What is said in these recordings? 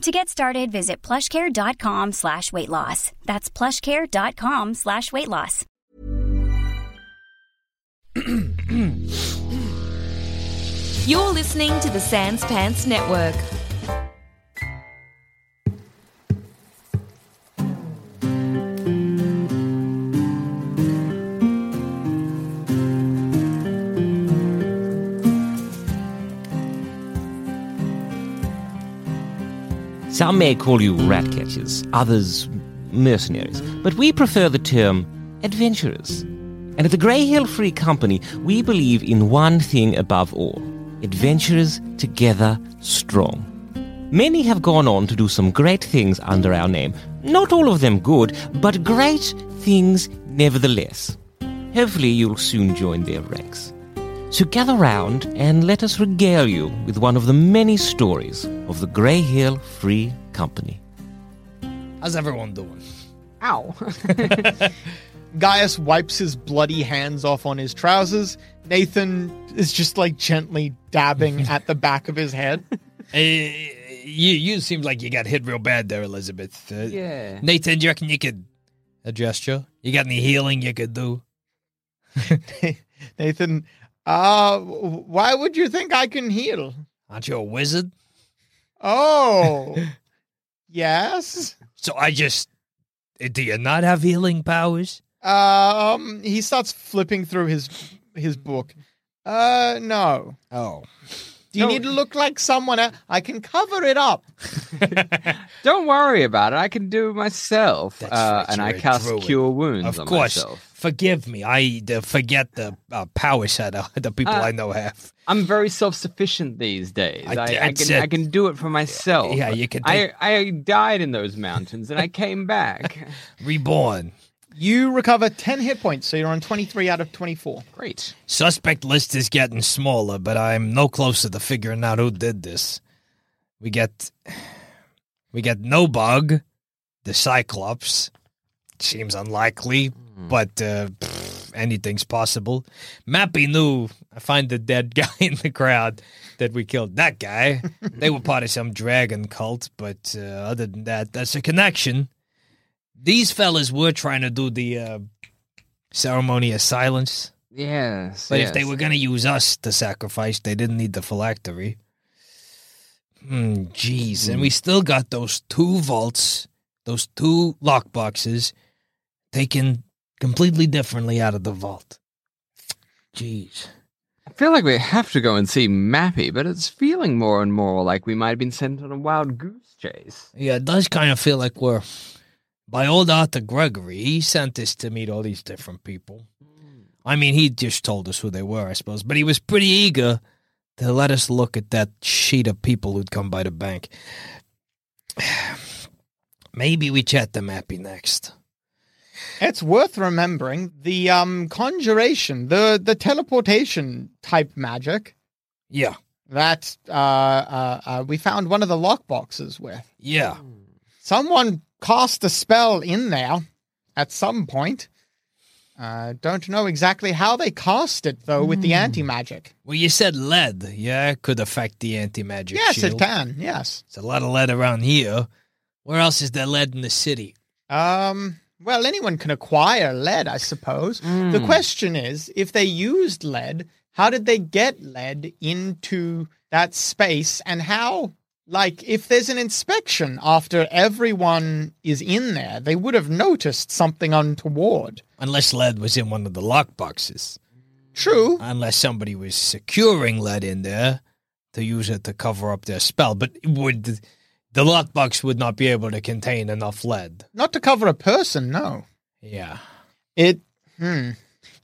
To get started, visit plushcare.com slash weight loss. That's plushcare.com slash weight loss. You're listening to the Sans Pants Network. May call you rat catchers, others mercenaries, but we prefer the term adventurers. And at the Grey Hill Free Company, we believe in one thing above all adventurers together strong. Many have gone on to do some great things under our name. Not all of them good, but great things nevertheless. Hopefully, you'll soon join their ranks. So gather round and let us regale you with one of the many stories of the Grey Hill Free Company. How's everyone doing? Ow. Gaius wipes his bloody hands off on his trousers. Nathan is just like gently dabbing at the back of his head. Hey, you you seem like you got hit real bad there, Elizabeth. Uh, yeah. Nathan, do you reckon you could a gesture? You got any healing you could do? Nathan, uh, why would you think I can heal? Aren't you a wizard? Oh, yes. So I just do you not have healing powers? Um, he starts flipping through his his book. Uh, no. Oh, Do you No. need to look like someone else? I can cover it up. Don't worry about it. I can do it myself. That's uh, right, and I you're a cast druid. cure wounds of on course. myself. Forgive me. I uh, forget the uh, power set uh, the people Uh, I know have. I'm very self-sufficient these days. I- I, I, can. I can do it for myself. Yeah, you can I take- I died in those mountains and I came back. Reborn. You recover 10 hit points, so you're on 23 out of 24. Great. Suspect list is getting smaller, but I'm no closer to figuring out who did this. We get we get no bug, the Cyclops. Seems unlikely, but uh, anything's possible. Mappy knew I find the dead guy in the crowd that we killed that guy. they were part of some dragon cult, but uh, other than that, that's a connection. These fellas were trying to do the uh, ceremony of silence. Yes. But yes. if they were going to use us to sacrifice, they didn't need the phylactery. Hmm, jeez. And we still got those two vaults, those two lockboxes taken completely differently out of the vault. Jeez. I feel like we have to go and see Mappy, but it's feeling more and more like we might have been sent on a wild goose chase. Yeah, it does kind of feel like we're. By old Arthur Gregory, he sent us to meet all these different people. I mean, he just told us who they were, I suppose, but he was pretty eager to let us look at that sheet of people who'd come by the bank. Maybe we chat to Mappy next. It's worth remembering the um conjuration, the the teleportation type magic Yeah, that uh, uh, uh we found one of the lockboxes with. yeah. Someone cast a spell in there at some point. Uh, don't know exactly how they cast it though with the anti magic. Well, you said lead. Yeah, it could affect the anti magic. Yes, shield. it can. Yes. There's a lot of lead around here. Where else is there lead in the city? Um. Well, anyone can acquire lead, I suppose. The mm. question is, if they used lead, how did they get lead into that space, and how like if there's an inspection after everyone is in there, they would have noticed something untoward. Unless lead was in one of the lock boxes. True. Unless somebody was securing lead in there to use it to cover up their spell. But would the lockbox would not be able to contain enough lead. Not to cover a person, no. Yeah. It hmm.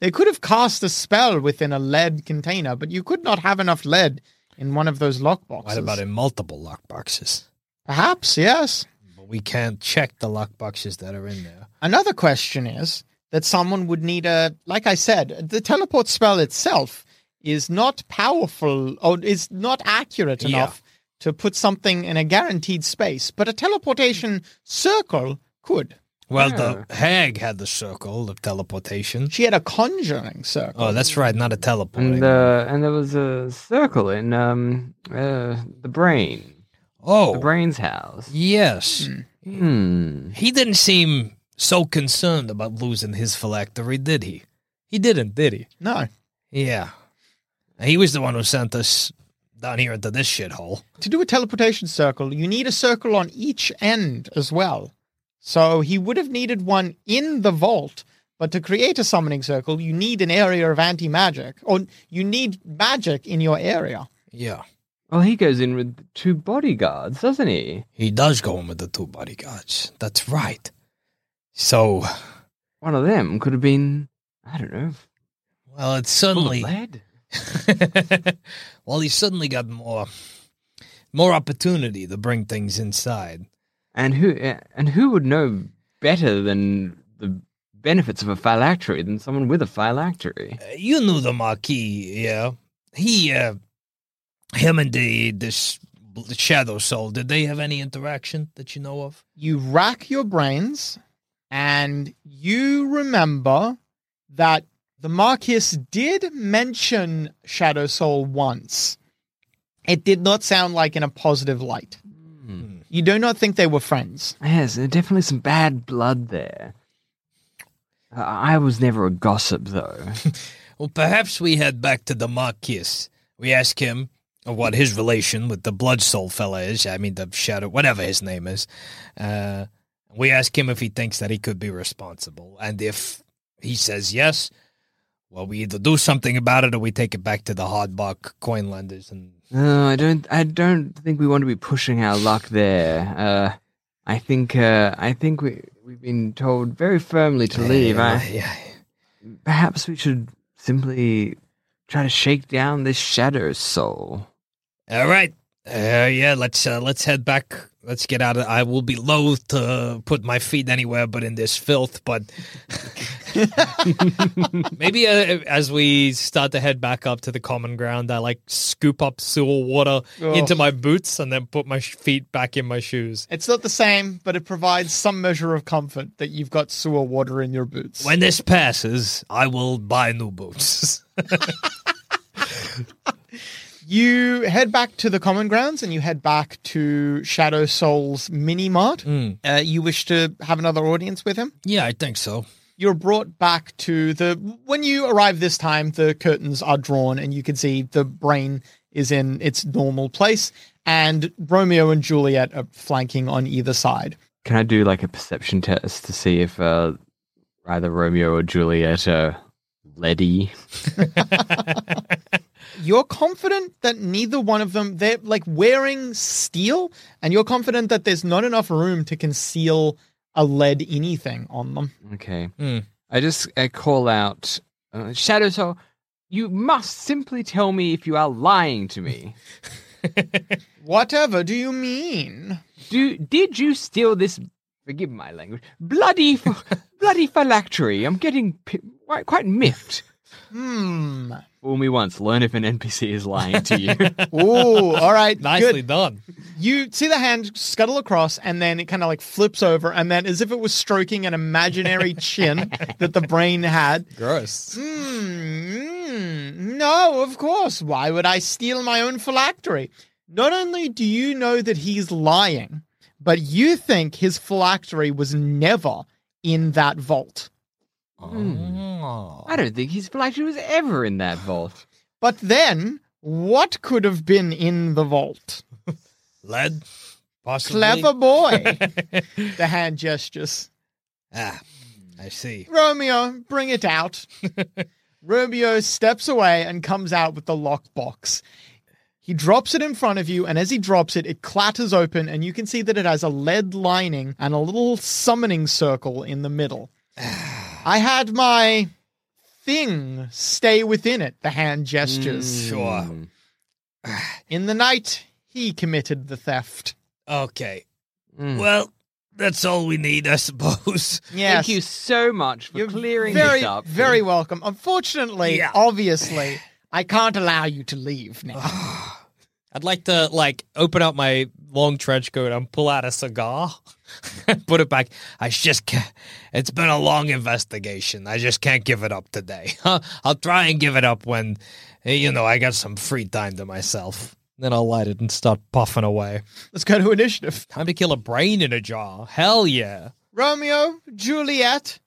They could have cast a spell within a lead container, but you could not have enough lead in one of those lockboxes. What about in multiple lockboxes? Perhaps, yes. But we can't check the lockboxes that are in there. Another question is that someone would need a like I said, the teleport spell itself is not powerful or is not accurate Yeah. enough to put something in a guaranteed space, but a teleportation circle could. Well, the hag had the circle of teleportation. She had a conjuring circle. Oh, that's right, not a teleporting. And uh, and there was a circle in um uh, the brain, oh, the brain's house. yes. Hmm. He didn't seem so concerned about losing his phylactery, did he? He didn't, did he? No. Yeah. He was the one who sent us down here into this shithole. To do a teleportation circle, you need a circle on each end as well. So he would have needed one in the vault, but to create a summoning circle, you need an area of anti magic, or you need magic in your area. Yeah. Well, he goes in with two bodyguards, doesn't he? He does go in with the two bodyguards. That's right. So, One of them could have been, I don't know, well, it's full of lead. well, he suddenly got more, more opportunity to bring things inside. And who and who would know better than the benefits of a phylactery than someone with a phylactery? Uh, You knew the Marquis, yeah. He, uh, him and the this Shadow Soul. Did they have any interaction that you know of? You rack your brains, and you remember that the Marquis did mention Shadow Soul once. It did not sound like in a positive light. You do not think they were friends. Yes, there's definitely some bad blood there. Uh, I was never a gossip, though. Well, perhaps we head back to the Marquis. We ask him what his relation with the Blood Soul fella is. I mean, the Shadow, whatever his name is. Uh, we ask him if he thinks that he could be responsible. And if he says yes, well, we either do something about it or we take it back to the Hardbuck coin lenders. And No, I don't. I don't think we want to be pushing our luck there. Uh, I think. Uh, I think we we've been told very firmly to leave. I, yeah, perhaps we should simply try to shake down this shadow soul. All right. Uh, yeah, let's uh, let's head back. Let's get out of. I will be loath to put my feet anywhere but in this filth. But maybe uh, as we start to head back up to the common ground, I like scoop up sewer water into my boots and then put my feet back in my shoes. It's not the same, but it provides some measure of comfort that you've got sewer water in your boots. When this passes, I will buy new boots. You head back to the common grounds and you head back to Shadow Soul's mini mart. Uh, you wish to have another audience with him? yeah, I think so. You're brought back to the. When you arrive this time, the curtains are drawn and you can see the brain is in its normal place, and Romeo and Juliet are flanking on either side. Can I do like a perception test to see if uh, either Romeo or Juliet are leady? You're confident that neither one of them, they're like wearing steel, and you're confident that there's not enough room to conceal a lead anything on them. Okay. Hmm. I just I call out uh, Shadow Soul. You must simply tell me if you are lying to me. Whatever do you mean? Do did you steal this? Forgive my language. Bloody, bloody phylactery. I'm getting pi- quite, quite miffed. Hmm. Fool me once. Learn if an NPC is lying to you. Ooh, all right. Nicely Good. done. You see the hand scuttle across, and then it kind of like flips over, and then as if it was stroking an imaginary chin that the brain had. Gross. Hmm. mm, No, of course. Why would I steal my own phylactery? Not only do you know that he's lying, but you think his phylactery was never in that vault. Oh. I don't think his phylactery was ever in that vault. But then, what could have been in the vault? Lead? Possibly. Clever boy. the hand gestures. Ah, I see. Romeo, bring it out. Romeo steps away and comes out with the lockbox. He drops it in front of you, and as he drops it, it clatters open, and you can see that it has a lead lining and a little summoning circle in the middle. I had my thing stay within it, the hand gestures. Sure. In the night, he committed the theft. Okay. Mm. Well, that's all we need, I suppose. Yes. Thank you so much for You're clearing very, this up. very welcome. Unfortunately, Yeah. obviously, I can't allow you to leave now. I'd like to like open up my long trench coat and pull out a cigar and put it back. I just can't. It's been a long investigation. I just can't give it up today. I'll try and give it up when, you know, I got some free time to myself. Then I'll light it and start puffing away. Let's go to initiative. Time to kill a brain in a jar. Hell yeah. Romeo, Juliet,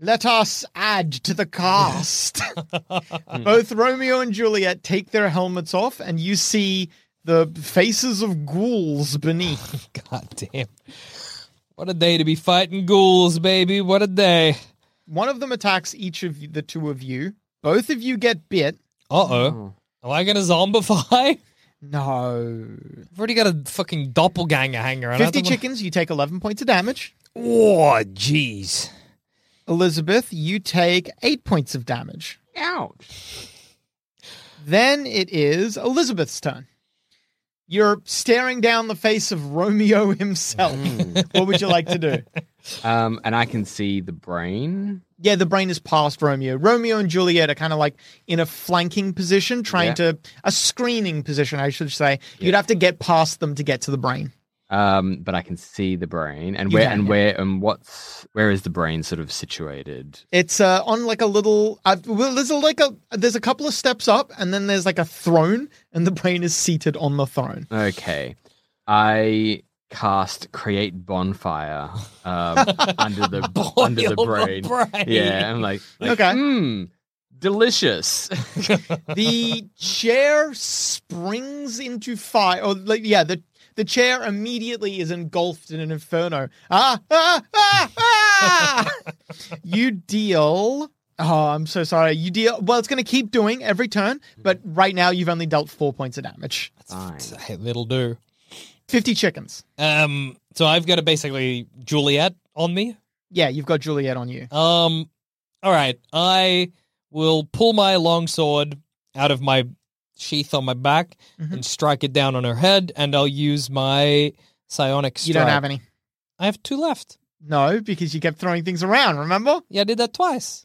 let us add to the cast. Both Romeo and Juliet take their helmets off, and you see the faces of ghouls beneath. God damn. What a day to be fighting ghouls, baby. What a day. One of them attacks each of the two of you. Both of you get bit. Uh oh. Am I gonna zombify? No. I've already got a fucking doppelganger hanger. and I 50 don't wanna- chickens, you take 11 points of damage. Oh, jeez. Elizabeth, you take 8 points of damage. Ouch. Then it is Elizabeth's turn. You're staring down the face of Romeo himself. what would you like to do? Um, and I can see the brain. Yeah, the brain is past Romeo. Romeo and Juliet are kind of like in a flanking position, trying Yeah. to a screening position, I should say. You'd have to get past them to get to the brain. Um, but I can see the brain, and You where can, and yeah. where and what's where is the brain sort of situated? It's uh, on like a little. Uh, well, there's a, like a there's a couple of steps up, and then there's like a throne, and the brain is seated on the throne. Okay, I cast create bonfire um, under the under the Boil the brain. brain. Yeah, I'm like, like Okay. hmm, delicious. the chair springs into fire. Or like, yeah, the the chair immediately is engulfed in an inferno. Ah, ah, ah, ah! you deal. Oh, I'm so sorry. You deal. Well, it's going to keep doing every turn, but right now you've only dealt four points of damage. Fine. Hey, It'll do. Fifty chickens. Um, so I've got a basically Juliet on me. Yeah, you've got Juliet on you. Um, all right. I will pull my longsword out of my sheath on my back Mm-hmm. and strike it down on her head, and I'll use my psionic strike. You don't have any. I have two left. No, because you kept throwing things around. Remember? Yeah, I did that twice.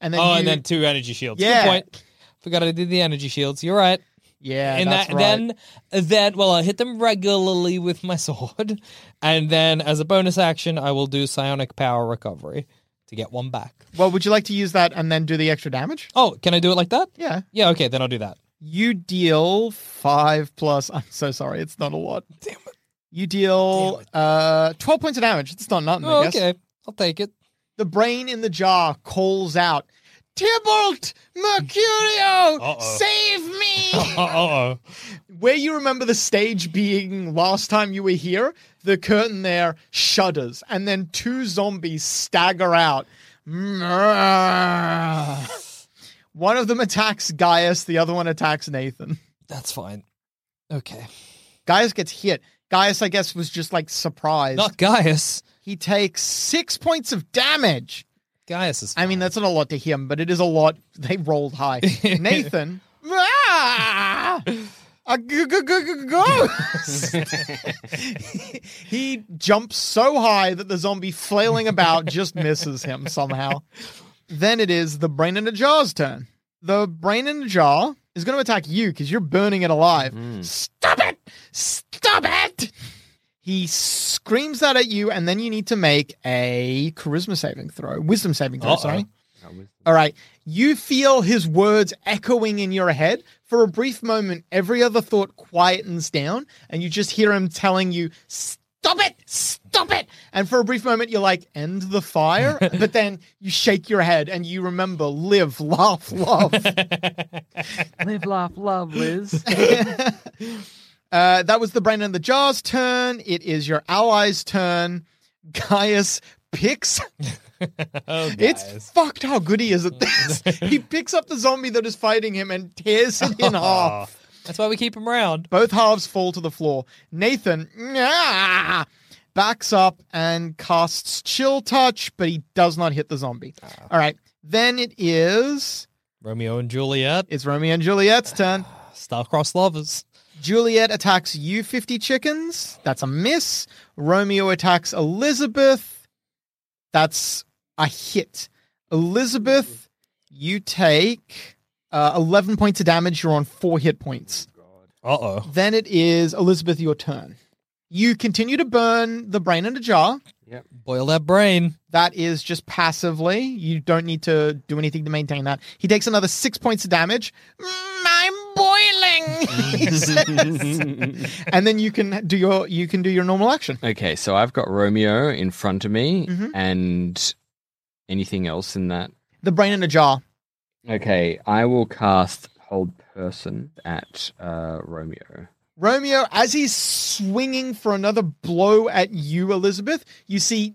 And then oh, you, and then two energy shields. Yeah. Good point. Forgot I did the energy shields. You're right. yeah, and that, right. then then well I hit them regularly with my sword, and then as a bonus action I will do psionic power recovery to get one back. well, would you like to use that and then do the extra damage? Oh, can I do it like that? Yeah. Yeah, okay, then I'll do that. You deal five plus. I'm so sorry, it's not a lot. Damn it. You deal uh twelve points of damage. It's not nothing. Oh, I guess. okay, I'll take it. The brain in the jar calls out, "Tybalt, Mercutio, Uh-oh. save me!" Uh oh. Where you remember the stage being last time you were here, the curtain there shudders, and then two zombies stagger out. One of them attacks Gaius, the other one attacks Nathan. That's fine. Okay. Gaius gets hit. Gaius, I guess, was just like surprised. Not Gaius. He takes six points of damage. Gaius is. I mean, that's not a lot to him, but it is a lot. They rolled high. Nathan. ah! A g- g- g- g- ghost! he jumps so high that the zombie flailing about just misses him somehow. Then it is the brain in the jaw's turn. The brain in the jaw is going to attack you because you're burning it alive. Mm-hmm. Stop it! Stop it! He screams that at you, and then you need to make a charisma saving throw, wisdom saving throw. Uh-oh. Sorry. All right. You feel his words echoing in your head. For a brief moment, every other thought quietens down, and you just hear him telling you, Stop it! Stop it! And for a brief moment, you're like, End the fire. but then you shake your head and you remember, live, laugh, love. Live, laugh, love, Liz. Uh, that was the brain in the jar's turn. It is your ally's turn. Gaius picks. Oh, It's fucked how good he is at this. he picks up the zombie that is fighting him and tears it in half. That's why we keep him around. Both halves fall to the floor. Nathan "Nyah," backs up and casts Chill Touch, but he does not hit the zombie. Ah. All right. Then it is Romeo and Juliet, it's Romeo and Juliet's turn. star-crossed lovers. Juliet attacks you 50 chickens. That's a miss. Romeo attacks Elizabeth. That's a hit. Elizabeth, you take uh, 11 points of damage. You're on four hit points. Uh-oh. Then it is Elizabeth, your turn. You continue to burn the brain in a jar. Yep. Boil that brain. That is just passively. You don't need to do anything to maintain that. He takes another six points of damage. Mm, I'm boiling. and then you can do your you can do your normal action. Okay, so I've got Romeo in front of me, Mhm. and anything else in that? The brain in a jar. Okay, I will cast Hold Person at uh, Romeo. Romeo, as he's swinging for another blow at you, Elizabeth, you see.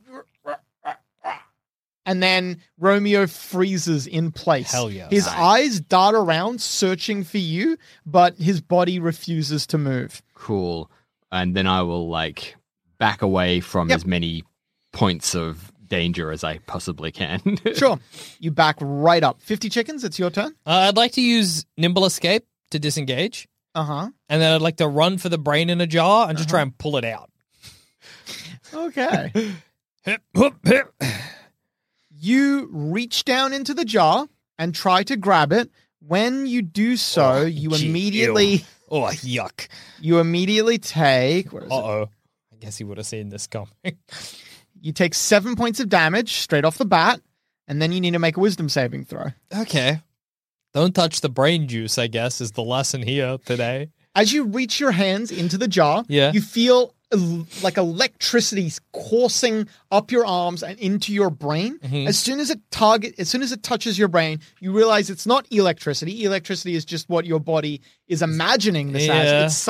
And then Romeo freezes in place. Hell yeah. His Nice. eyes dart around, searching for you, but his body refuses to move. Cool. And then I will like back away from Yep. as many points of danger as I possibly can. Sure. You back right up. 50 chickens, it's your turn. Uh, I'd like to use Nimble Escape to disengage, Uh huh. and then I'd like to run for the brain in a jar and just Uh-huh. try and pull it out. Okay. Hip, whoop, hip. you reach down into the jar and try to grab it. When you do so, Oh, you gee, immediately ew. Oh, yuck. you immediately take what is it? Uh-oh. I guess he would have seen this coming. You take seven points of damage straight off the bat, and then you need to make a wisdom saving throw. okay. Don't touch the brain juice, I guess, is the lesson here today. As you reach your hands into the jar, Yeah. you feel el- like electricity coursing up your arms and into your brain. Mhm. As soon as it target, as soon as it touches your brain, you realize it's not electricity. Electricity is just what your body is imagining this Yeah. as. It's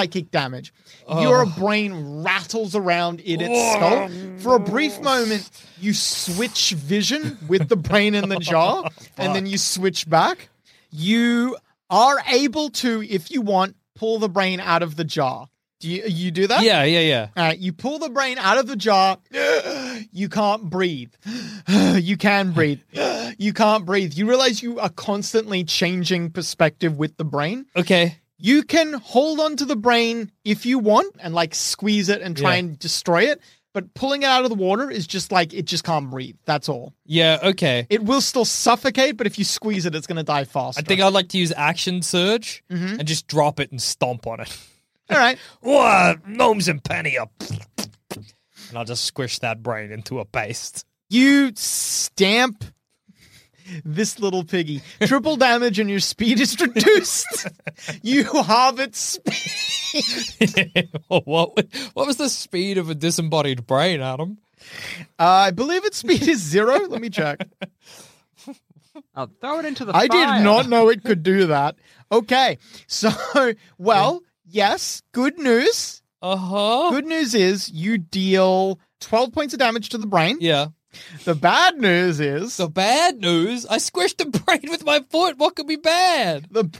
Psychic damage. Your oh. brain rattles around in its oh, skull. For a brief moment, you switch vision with the brain in the jar, and then you switch back. You are able to, if you want, pull the brain out of the jar. Do you you do that? yeah, yeah, yeah. All right, you pull the brain out of the jar. You can't breathe. You can breathe. You can't breathe. You realize you are constantly changing perspective with the brain. Okay. You can hold on to the brain if you want and like squeeze it and try Yeah. and destroy it. But pulling it out of the water is just like it just can't breathe. That's all. Yeah, okay. It will still suffocate, but if you squeeze it, it's going to die faster. I think I'd like to use Action Surge Mhm. and just drop it and stomp on it. All right. Whoa, gnomes and penny up. And I'll just squish that brain into a paste. You stamp this little piggy. Triple damage and your speed is reduced. you halve its speed. what what was the speed of a disembodied brain, Adam? Uh, I believe its speed is zero. Let me check. I'll throw it into the I fire. did not know it could do that. Okay. So, well, yes, good news. Uh huh. Good news is you deal 12 points of damage to the brain. Yeah. The bad news is The bad news, I squished the brain with my foot. What could be bad? the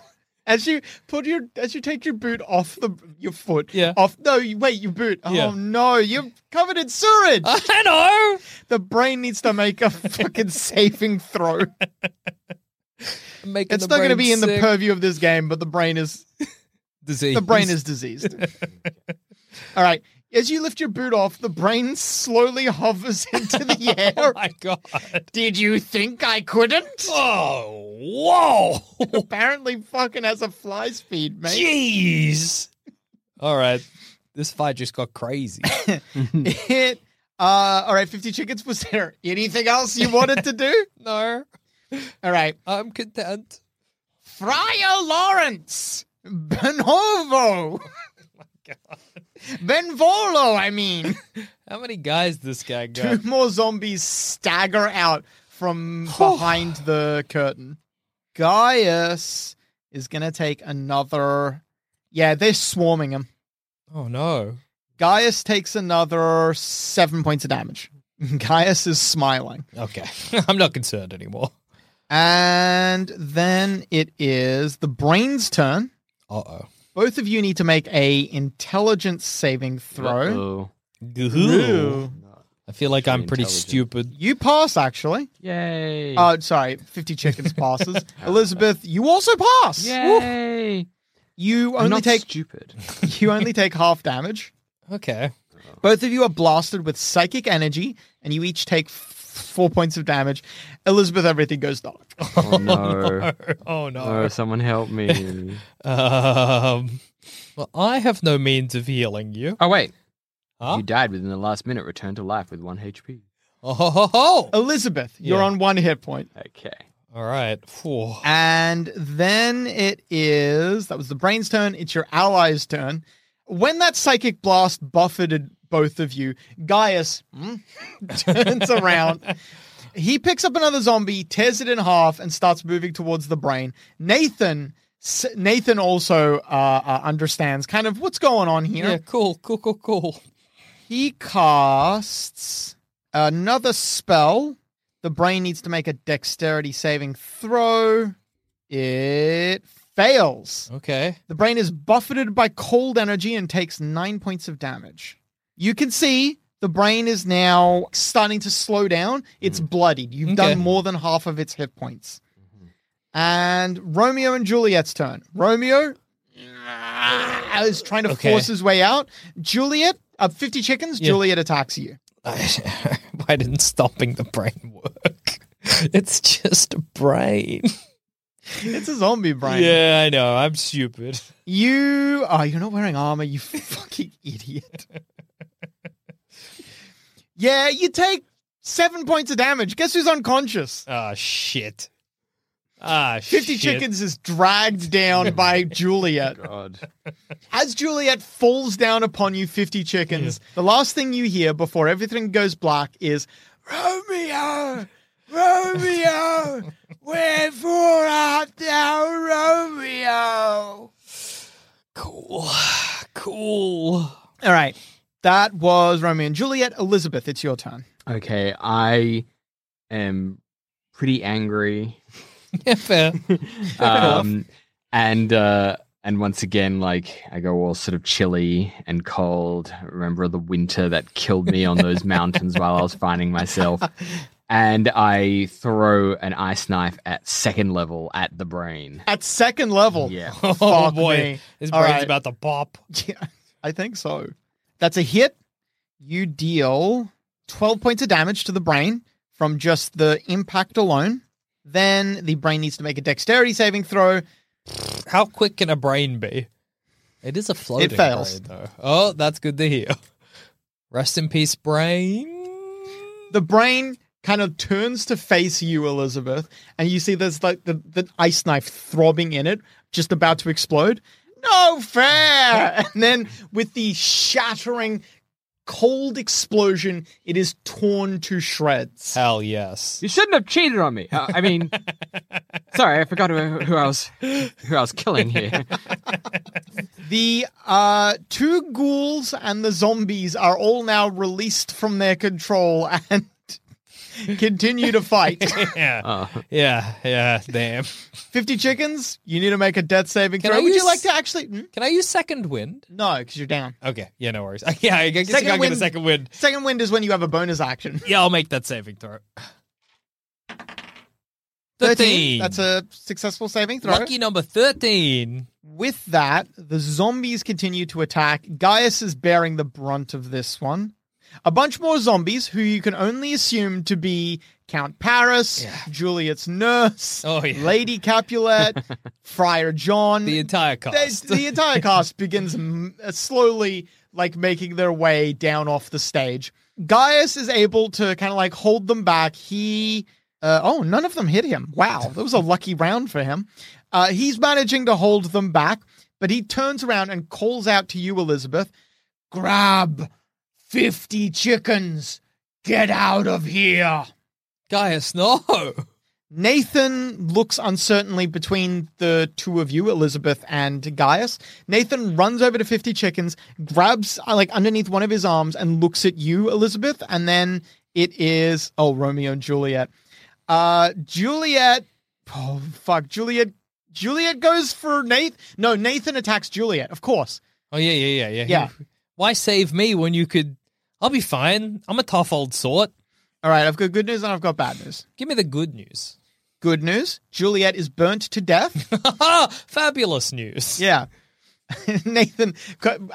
as you put your as you take your boot off the your foot. Yeah. Off no, you, wait, your boot. Oh, yeah. Oh no, you're covered in sewage. I know. the brain needs to make a fucking saving throw. Making It's not going to be in the purview of this game, but the brain is diseased. the brain is diseased. All right. As you lift your boot off, the brain slowly hovers into the air. Oh my god. Did you think I couldn't? Oh, whoa. Apparently, fucking has a fly speed, mate. Jeez. All right. This fight just got crazy. It. Uh, all right, 50 chickens. Was there anything else you wanted to do? no, All right. I'm content. Friar Lawrence. Benovo. Benvolio, I mean. How many guys this guy got? Two more zombies stagger out from behind the curtain. Gaius is going to take another. Yeah, they're swarming him. Oh no. Gaius takes another seven points of damage. Gaius is smiling. Okay. I'm not concerned anymore. And then it is the brain's turn. Uh oh. Both of you need to make a intelligence saving throw. Ooh. I feel like I'm pretty stupid. You pass, actually. Yay. Oh, sorry. 50 chickens passes. Elizabeth, you also pass. Yay. You I'm only not take stupid. you only take half damage. Okay. Both of you are blasted with psychic energy, and you each take f- four points of damage. Elizabeth, everything goes dark. Oh no. Oh no. Oh, someone help me. Um. Well, I have no means of healing you. Oh wait. Huh? You died within the last minute. Return to life with one HP. Oh ho ho ho. Elizabeth, you're Yeah. on one hit point. Okay. All right. Phew. And then it is that was the brain's turn. It's your ally's turn. When that psychic blast buffeted both of you, Gaius hmm, turns around. He picks up another zombie, tears it in half, and starts moving towards the brain. Nathan, Nathan also uh, uh, understands kind of what's going on here. Yeah. Cool. Cool. Cool. Cool. He casts another spell. The brain needs to make a dexterity saving throw. It fails. Okay. The brain is buffeted by cold energy and takes nine points of damage. You can see the brain is now starting to slow down. It's bloodied. You've Okay. done more than half of its hit points. And Romeo and Juliet's turn. Romeo is trying to Okay. force his way out. Juliet, uh, 50 chickens, Yeah. Juliet attacks you. Why didn't stopping the brain work? It's just a brain. It's a zombie brain. Yeah, I know. I'm stupid. You oh, you're not wearing armor, you fucking idiot. Yeah, you take seven points of damage. Guess who's unconscious? Ah, shit. Ah, 50 shit. chickens is dragged down by Juliet. God. As Juliet falls down upon you, 50 chickens, the last thing you hear before everything goes black is Romeo! Romeo! Wherefore art thou Romeo? Cool. Cool. All right. That was Romeo and Juliet. Elizabeth, it's your turn. Okay. I am pretty angry. Yeah, fair. um, and uh, and once again, like I go all sort of chilly and cold. Remember the winter that killed me on those mountains while I was finding myself. And I throw an ice knife at second level at the brain. At second level. Yeah. Oh Fuck boy, me. his All brain's right. about to pop. Yeah, I think so. That's a hit. You deal 12 points of damage to the brain from just the impact alone. Then the brain needs to make a dexterity saving throw. How quick can a brain be? It is a floating it fails. brain, though. Oh, that's good to hear. Rest in peace, brain. The brain kind of turns to face you, Elizabeth, and you see there's like the, the ice knife throbbing in it, just about to explode. No fair! And then with the shattering, cold explosion, it is torn to shreds. Hell yes. You shouldn't have cheated on me. Uh, I mean, sorry, I forgot who, who I was who I was killing here. The uh, two ghouls and the zombies are all now released from their control and continue to fight. yeah. Oh. Yeah, yeah, damn. 50 chickens, you need to make a death saving Can throw. I Would you like to actually. hmm? Can I use second wind? No, because you're down. Okay, yeah, no worries. Yeah, I guess Second I got wind- the second wind. Second wind is when you have a bonus action. Yeah, I'll make that saving throw. 13. 13. That's a successful saving throw. Lucky number 13. With that, the zombies continue to attack. Gaius is bearing the brunt of this one. A bunch more zombies who you can only assume to be Count Paris, Juliet's nurse, Oh, yeah. Lady Capulet, Friar John. The entire cast. the entire cast begins mm, uh, slowly like making their way down off the stage. Gaius is able to kind of like hold them back. He uh, oh, none of them hit him. Wow, that was a lucky round for him. Uh, he's managing to hold them back, but he turns around and calls out to you, Elizabeth, "Grab fifty chickens. Get out of here." Gaius, no. Nathan looks uncertainly between the two of you, Elizabeth and Gaius. Nathan runs over to 50 chickens, grabs uh, like underneath one of his arms and looks at you, Elizabeth, and then it is oh Romeo and Juliet. Uh Juliet oh fuck, Juliet Juliet goes for Nathan. No, Nathan attacks Juliet, of course. Oh, yeah, yeah, yeah, yeah. Yeah. Why save me when you could. I'll be fine. I'm a tough old sort. All right, I've got good news and I've got bad news. Give me the good news. Good news, Juliet is burnt to death. Fabulous news. Yeah. Nathan,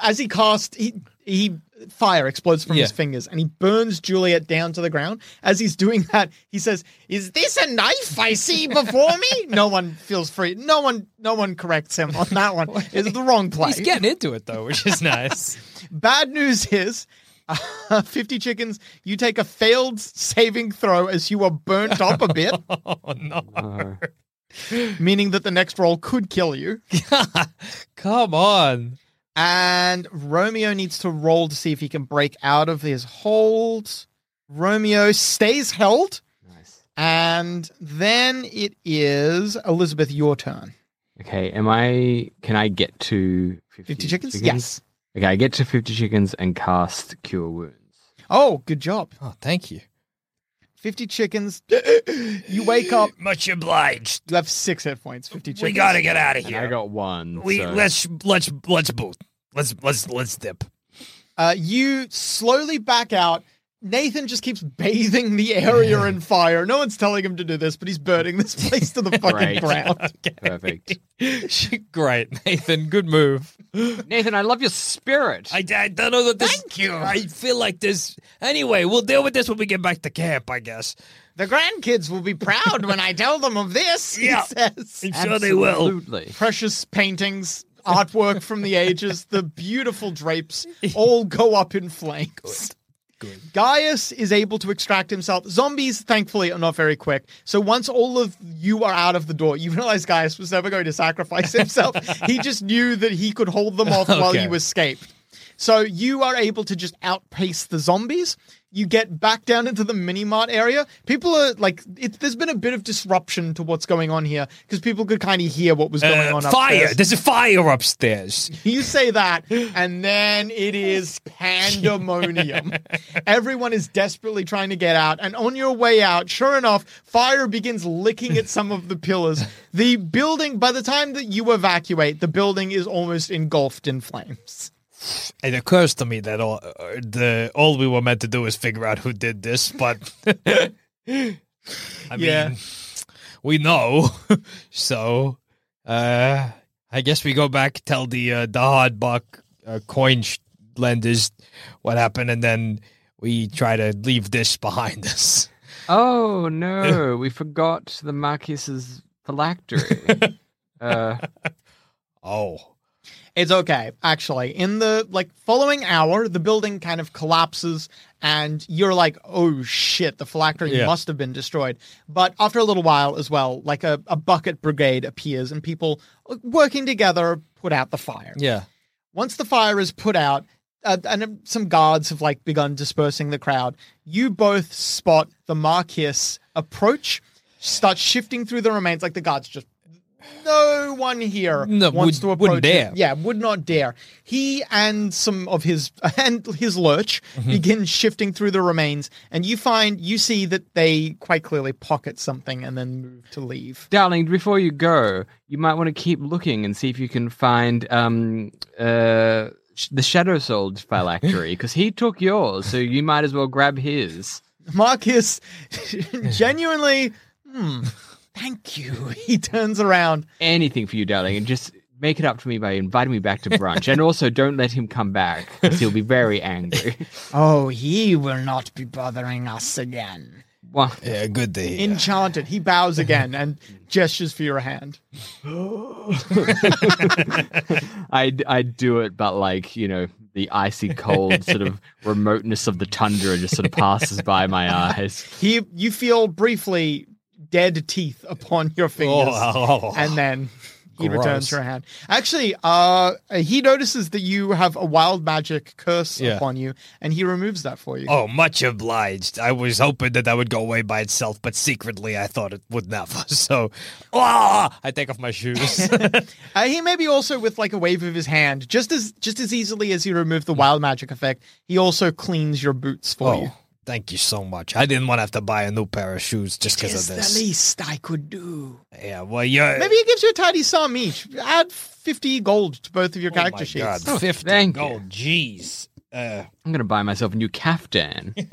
as he cast, he, he fire explodes from his fingers and he burns Juliet down to the ground. As he's doing that, he says, "Is this a knife I see before me?" no one feels free. No one, no one corrects him on that one. It's the wrong play. He's getting into it, though, which is nice. Bad news is, uh, 50 chickens, you take a failed saving throw as you are burnt up a bit, oh, no. Uh, meaning that the next roll could kill you. Come on. And Romeo needs to roll to see if he can break out of his hold. Romeo stays held. nice. And then it is Elizabeth, your turn. Okay, am I? Can I get to 50, 50 chickens? Yes. Okay, I get to 50 chickens and cast Cure Wounds. Oh, good job. Oh, thank you. 50 chickens. you wake up. Much obliged. You have six hit points. 50 chickens. We gotta get out of And I got one. We so- let's let's let's boot. Let's let's let's dip. Uh, you slowly back out. Nathan just keeps bathing the area in fire. No one's telling him to do this, but he's burning this place to the fucking Great. ground. Perfect. Great, Nathan. Good move. Nathan, I love your spirit. I, I don't know that this. Thank you. I feel like this. Anyway, we'll deal with this when we get back to camp. I guess. The grandkids will be proud when I tell them of this, Yeah. he says. I'm sure they will. Absolutely. Precious paintings, artwork from the ages, the beautiful drapes all go up in flames. Good. Gaius is able to extract himself. Zombies, thankfully, are not very quick. So once all of you are out of the door, you realize Gaius was never going to sacrifice himself. he just knew that he could hold them off while Okay. you escaped. So you are able to just outpace the zombies. You get back down into the mini mart area. People are like, it, there's been a bit of disruption to what's going on here because people could kind of hear what was going Uh, on fire! upstairs. There's a fire upstairs. You say that, and then it is pandemonium. Everyone is desperately trying to get out, and on your way out, sure enough, fire begins licking at some of the pillars. The building, by the time that you evacuate, the building is almost engulfed in flames. It occurs to me that all uh, the all we were meant to do is figure out who did this, but I mean, we know. so, uh, I guess we go back tell the uh, the hard buck uh, coin sh- lenders what happened, and then we try to leave this behind us. Oh no, we forgot the Marquis's phylactery. uh, Oh, It's okay, actually. In the like following hour, the building kind of collapses and you're like, oh shit, the phylactery Yeah. must have been destroyed. But after a little while as well, like a, a bucket brigade appears and people working together put out the fire. Yeah. Once the fire is put out, uh, and uh, some guards have like begun dispersing the crowd, you both spot the Marquis approach, start shifting through the remains like the guards just no one here No, wants would- to approach wouldn't him. dare. Yeah, would not dare. He and some of his and his lurch Mm-hmm. begin shifting through the remains, and you find you see that they quite clearly pocket something and then move to leave. Darling, before you go, you might want to keep looking and see if you can find um uh the Shadow Soul phylactery because he took yours, so you might as well grab his. Marcus genuinely, hmm, thank you. He turns around. Anything for you, darling, and just make it up to me by inviting me back to brunch. and also, don't let him come back because he'll be very angry. Oh, he will not be bothering us again. Well, Yeah, good to hear. Enchanted. He bows again and gestures for your hand. I I do it, but like you know, the icy cold sort of remoteness of the tundra just sort of passes by my eyes. He, you feel briefly dead teeth upon your fingers, Oh, and then he Gross. returns your hand. Actually, uh, he notices that you have a wild magic curse Yeah. upon you, and he removes that for you. Oh, much obliged. I was hoping that that would go away by itself, but secretly I thought it would never. So, ah, I take off my shoes. Uh, he maybe also with like a wave of his hand, just as just as easily as he removed the wild magic effect, he also cleans your boots for you. Oh, thank you so much. I didn't want to have to buy a new pair of shoes just because It's of the this. least I could do. Yeah, well, you're. Maybe he gives you a tidy sum each. Add fifty gold to both of your oh character my sheets. God, 50 thank you. gold. Jeez. Uh, I'm gonna buy myself a new caftan.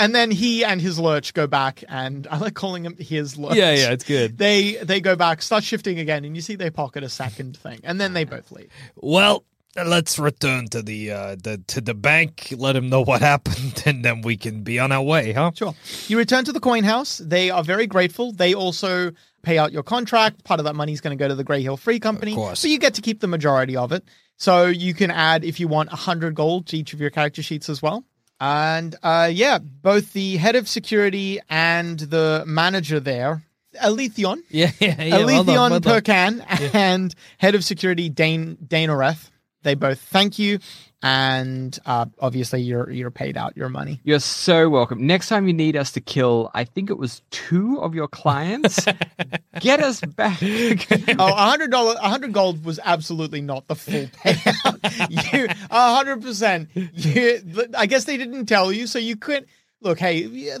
And then he and his lurch go back, and I like calling him his lurch. yeah, yeah, it's good. They they go back, start shifting again, and you see they pocket a second thing, and then they both leave. Well, let's return to the uh, the to the bank. Let him know what happened, and then we can be on our way, huh? Sure. You return to the coin house. They are very grateful. They also pay out your contract. Part of that money is going to go to the Grey Hill Free Company. course. But you get to keep the majority of it. So you can add, if you want, 100 gold to each of your character sheets as well. And uh, yeah, both the head of security and the manager there, Alethion, Yeah, yeah, yeah. well done, well. Perkan and head of security Dane Danoreth, they both thank you. And uh, obviously, you're you're paid out your money. You're so welcome. Next time you need us to kill, I think it was two of your clients, get us back. Oh, a hundred dollar, a hundred gold was absolutely not the full payout. you, a hundred percent. I guess they didn't tell you, so you couldn't. Look, hey,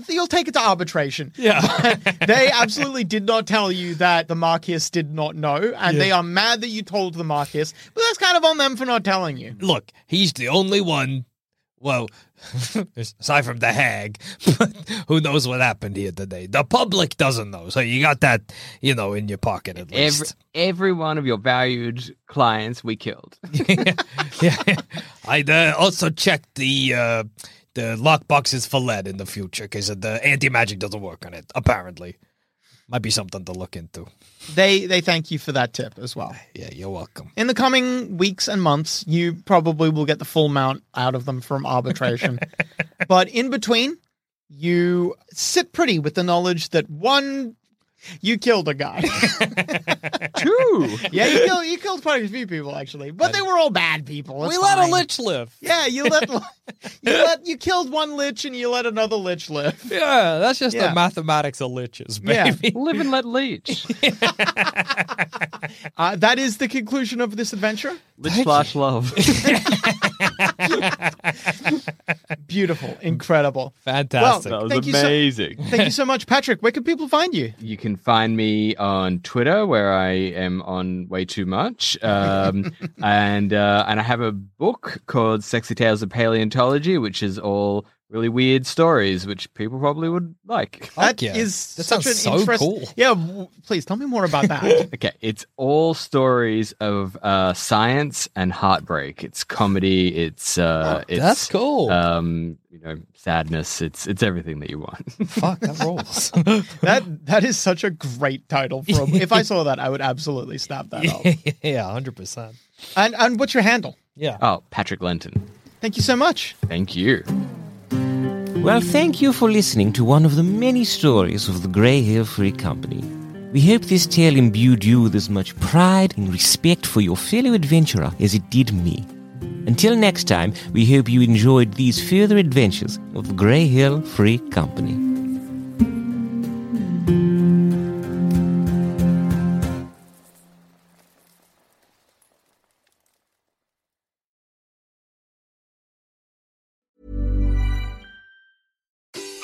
you'll take it to arbitration. Yeah. But they absolutely did not tell you that the Marquis did not know, and they are mad that you told the Marquis. But that's kind of on them for not telling you. Look, he's the only one. Well, aside from the hag, who knows what happened here today? The public doesn't know, so you got that, you know, in your pocket at Every, least. every one of your valued clients we killed. yeah, I'd uh, also checked the uh, the lockbox is for lead in the future because the anti magic doesn't work on it. Apparently, might be something to look into. They they thank you for that tip as well. Yeah, you're welcome. In the coming weeks and months, you probably will get the full amount out of them from arbitration. but in between, you sit pretty with the knowledge that one, you killed a guy. Two. yeah, you killed, you killed quite a few people actually, but they were all bad people. It's we let a lich live. Yeah, you let you let you killed one lich and you let another lich live. Yeah, that's just Yeah. the mathematics of liches, Yeah. Live and let leech. Uh, that is the conclusion of this adventure. Lich slash love. Beautiful, incredible. Fantastic. Well, That was thank you so- amazing. Thank you so much, Patrick. Where can people find you? You can find me on Twitter, where I am on way too much, um, and uh, and I have a book called "Sexy Tales of Paleontology," which is all really weird stories, which people probably would like. That yeah. is That such sounds an so interest- cool. Yeah, w- please tell me more about that. Okay, it's all stories of uh, science and heartbreak. It's comedy. It's uh, it's That's cool. Um, you know, sadness. It's it's everything that you want. Fuck, that rolls. that that is such a great title for. A, if I saw that, I would absolutely snap that up. yeah, hundred percent. And and what's your handle? Yeah. oh, Patrick Lenton. Thank you so much. Thank you. Well, thank you for listening to one of the many stories of the Grey Hill Free Company. We hope this tale imbued you with as much pride and respect for your fellow adventurer as it did me. Until next time, we hope you enjoyed these further adventures of the Grey Hill Free Company.